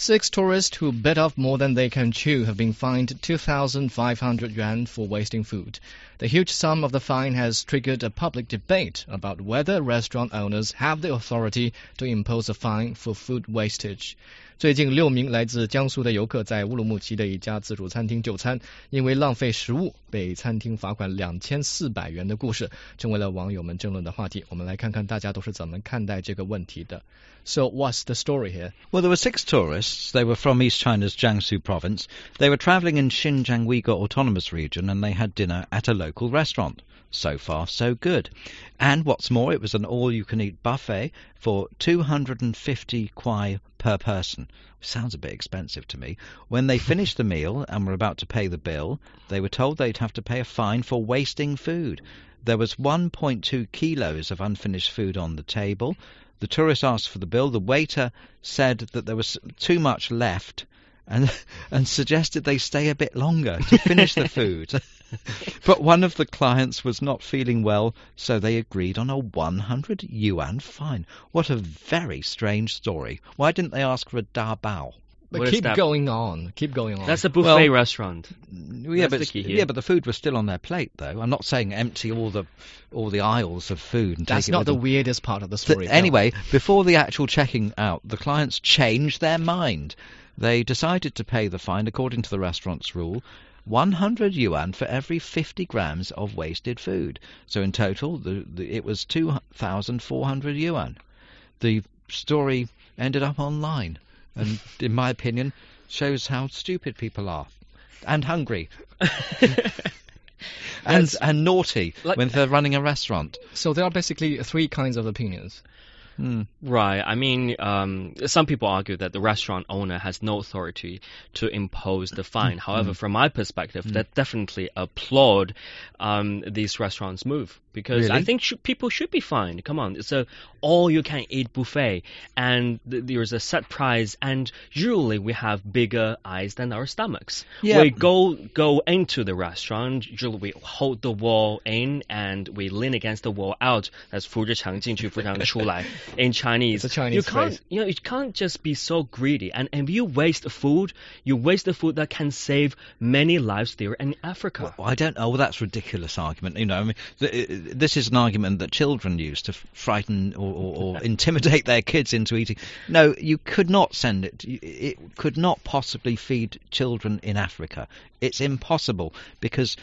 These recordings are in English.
Six tourists who bit off more than they can chew have been fined 2,500 yuan for wasting food. The huge sum of the fine has triggered a public debate about whether restaurant owners have the authority to impose a fine for food wastage. 最近，六名来自江苏的游客在乌鲁木齐的一家自助餐厅就餐，因为浪费食物被餐厅罚款两千四百元的故事，成为了网友们争论的话题。我们来看看大家都是怎么看待这个问题的。So what's the story here? Well, there were six tourists. They were from East China's Jiangsu province. They were travelling in Xinjiang Uyghur Autonomous Region and they had dinner at a local restaurant. So far, so good. And what's more, it was an all you can eat buffet for 250 kwai per person. Sounds a bit expensive to me. When they finished the meal and were about to pay the bill, they were told they'd have to pay a fine for wasting food. There was 1.2 kilos of unfinished food on the table. The tourist asked for the bill. The waiter said that there was too much left and and suggested they stay a bit longer to finish the food. but one of the clients was not feeling well, so they agreed on a 100 yuan fine. What a very strange story. Why didn't they ask for a da bao? But keep that? going on. Keep going on. That's a buffet Well- restaurant. Yeah, That's but the key here. yeah, but the food was still on their plate, though. I'm not saying empty all the all the aisles of food and That's take not the them. weirdest part of the story. Phil. anyway, before the actual checking out, the clients changed their mind. They decided to pay the fine according to the restaurant's rule. 100 yuan for every 50 grams of wasted food. So in total, the, the, it was 2,400 yuan. The story ended up online, and in my opinion, shows how stupid people are and hungry and and naughty Like- when they're running a restaurant. So there are basically three kinds of opinions. Hmm. Right. I mean, um, some people argue that the restaurant owner has no authority to impose the fine. However, from my perspective, that definitely applaud um, these restaurants' move because I Really? think should, people should be fined. Come on, it's a all-you-can-eat buffet, and th- there's a set price, and usually we have bigger eyes than our stomachs. Yeah. We go go into the restaurant, usually we hold the wall in and we lean against the wall out. That's 扶着墙进去，扶着墙出来 In Chinese. It's a Chinese you can't, phrase. you know, you can't just be so greedy. And and if you waste food, you waste the food that can save many lives there in Africa. Well, I don't know. Well, that's a ridiculous argument. You know, I mean, th- uh, this is an argument that children use to frighten or, or, or intimidate their kids into eating. No, you could not send it. It could not possibly feed children in Africa. It's impossible because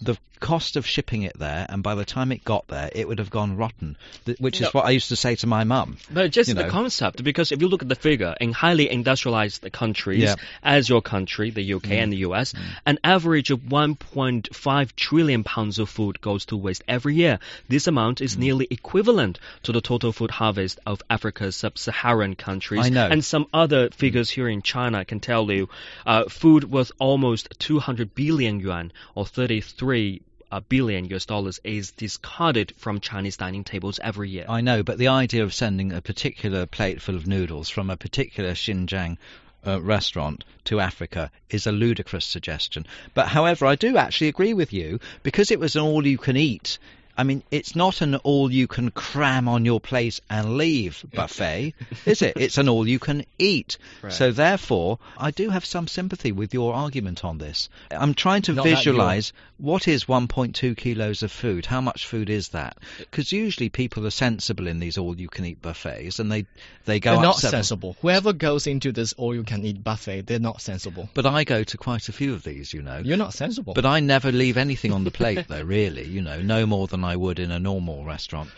the cost of shipping it there, and by the time it got there, it would have gone rotten. Which is No. what I used to say to my mum. But just you the concept, because if you look at the figure in highly industrialized countries, Yeah. Mm. as your country, the UK and the US, an average of 1.5 trillion pounds of food goes to waste every year. This amount Mm. is nearly equivalent to the total food harvest of Africa's sub-Saharan countries. I know. And some other figures here in China can tell you, uh, food worth almost 200 billion yuan or 33 uh, billion US dollars is discarded from Chinese dining tables every year. I know, but the idea of sending a particular plate full of noodles from a particular Xinjiang uh, restaurant to Africa is a ludicrous suggestion. But however, I do actually agree with you because it was an all you can eat. I mean, it's not an all you can cram on your plate and leave buffet, is it? It's an all you can eat. Right. So therefore, I do have some sympathy with your argument on this. I'm trying to Not visualize what is 1.2 kilos of food? How much food is that? Because usually people are sensible in these all-you-can-eat buffets, and they they go They're not seven- sensible. Whoever goes into this all-you-can-eat buffet, they're not sensible. But I go to quite a few of these, you know. You're not sensible. But I never leave anything on the plate, though. Really, you know, no more than I would in a normal restaurant.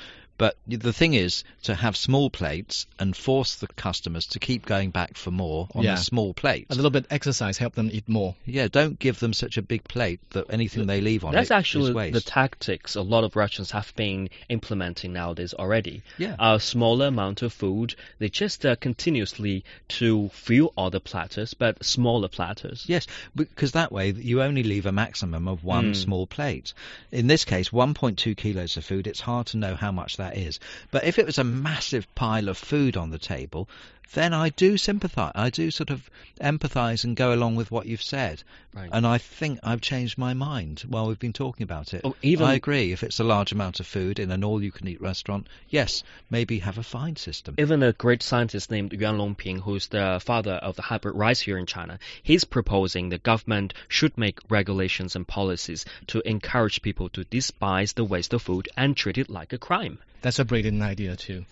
But the thing is to have small plates and force the customers to keep going back for more on Yeah. the small plates. a little bit exercise help them eat more. Yeah, don't give them such a big plate that anything they leave on That's it is actually waste. the tactics a lot of restaurants have been implementing nowadays already. Yeah. A smaller amount of food, they just uh, continuously to fill all the platters, but smaller platters. Yes, because that way you only leave a maximum of one Mm. small plate. In this case, 1.2 kilos of food, it's hard to know how much that that is. But if it was a massive pile of food on the table, then I do sympathise. I do sort of empathise and go along with what you've said. Right. And I think I've changed my mind while we've been talking about it. Oh, even- I agree. If it's a large amount of food in an all-you-can-eat restaurant, yes, maybe have a fine system. Even a great scientist named Yuan Longping, who's the father of the hybrid rice here in China, he's proposing the government should make regulations and policies to encourage people to despise the waste of food and treat it like a crime. That's a brilliant idea too.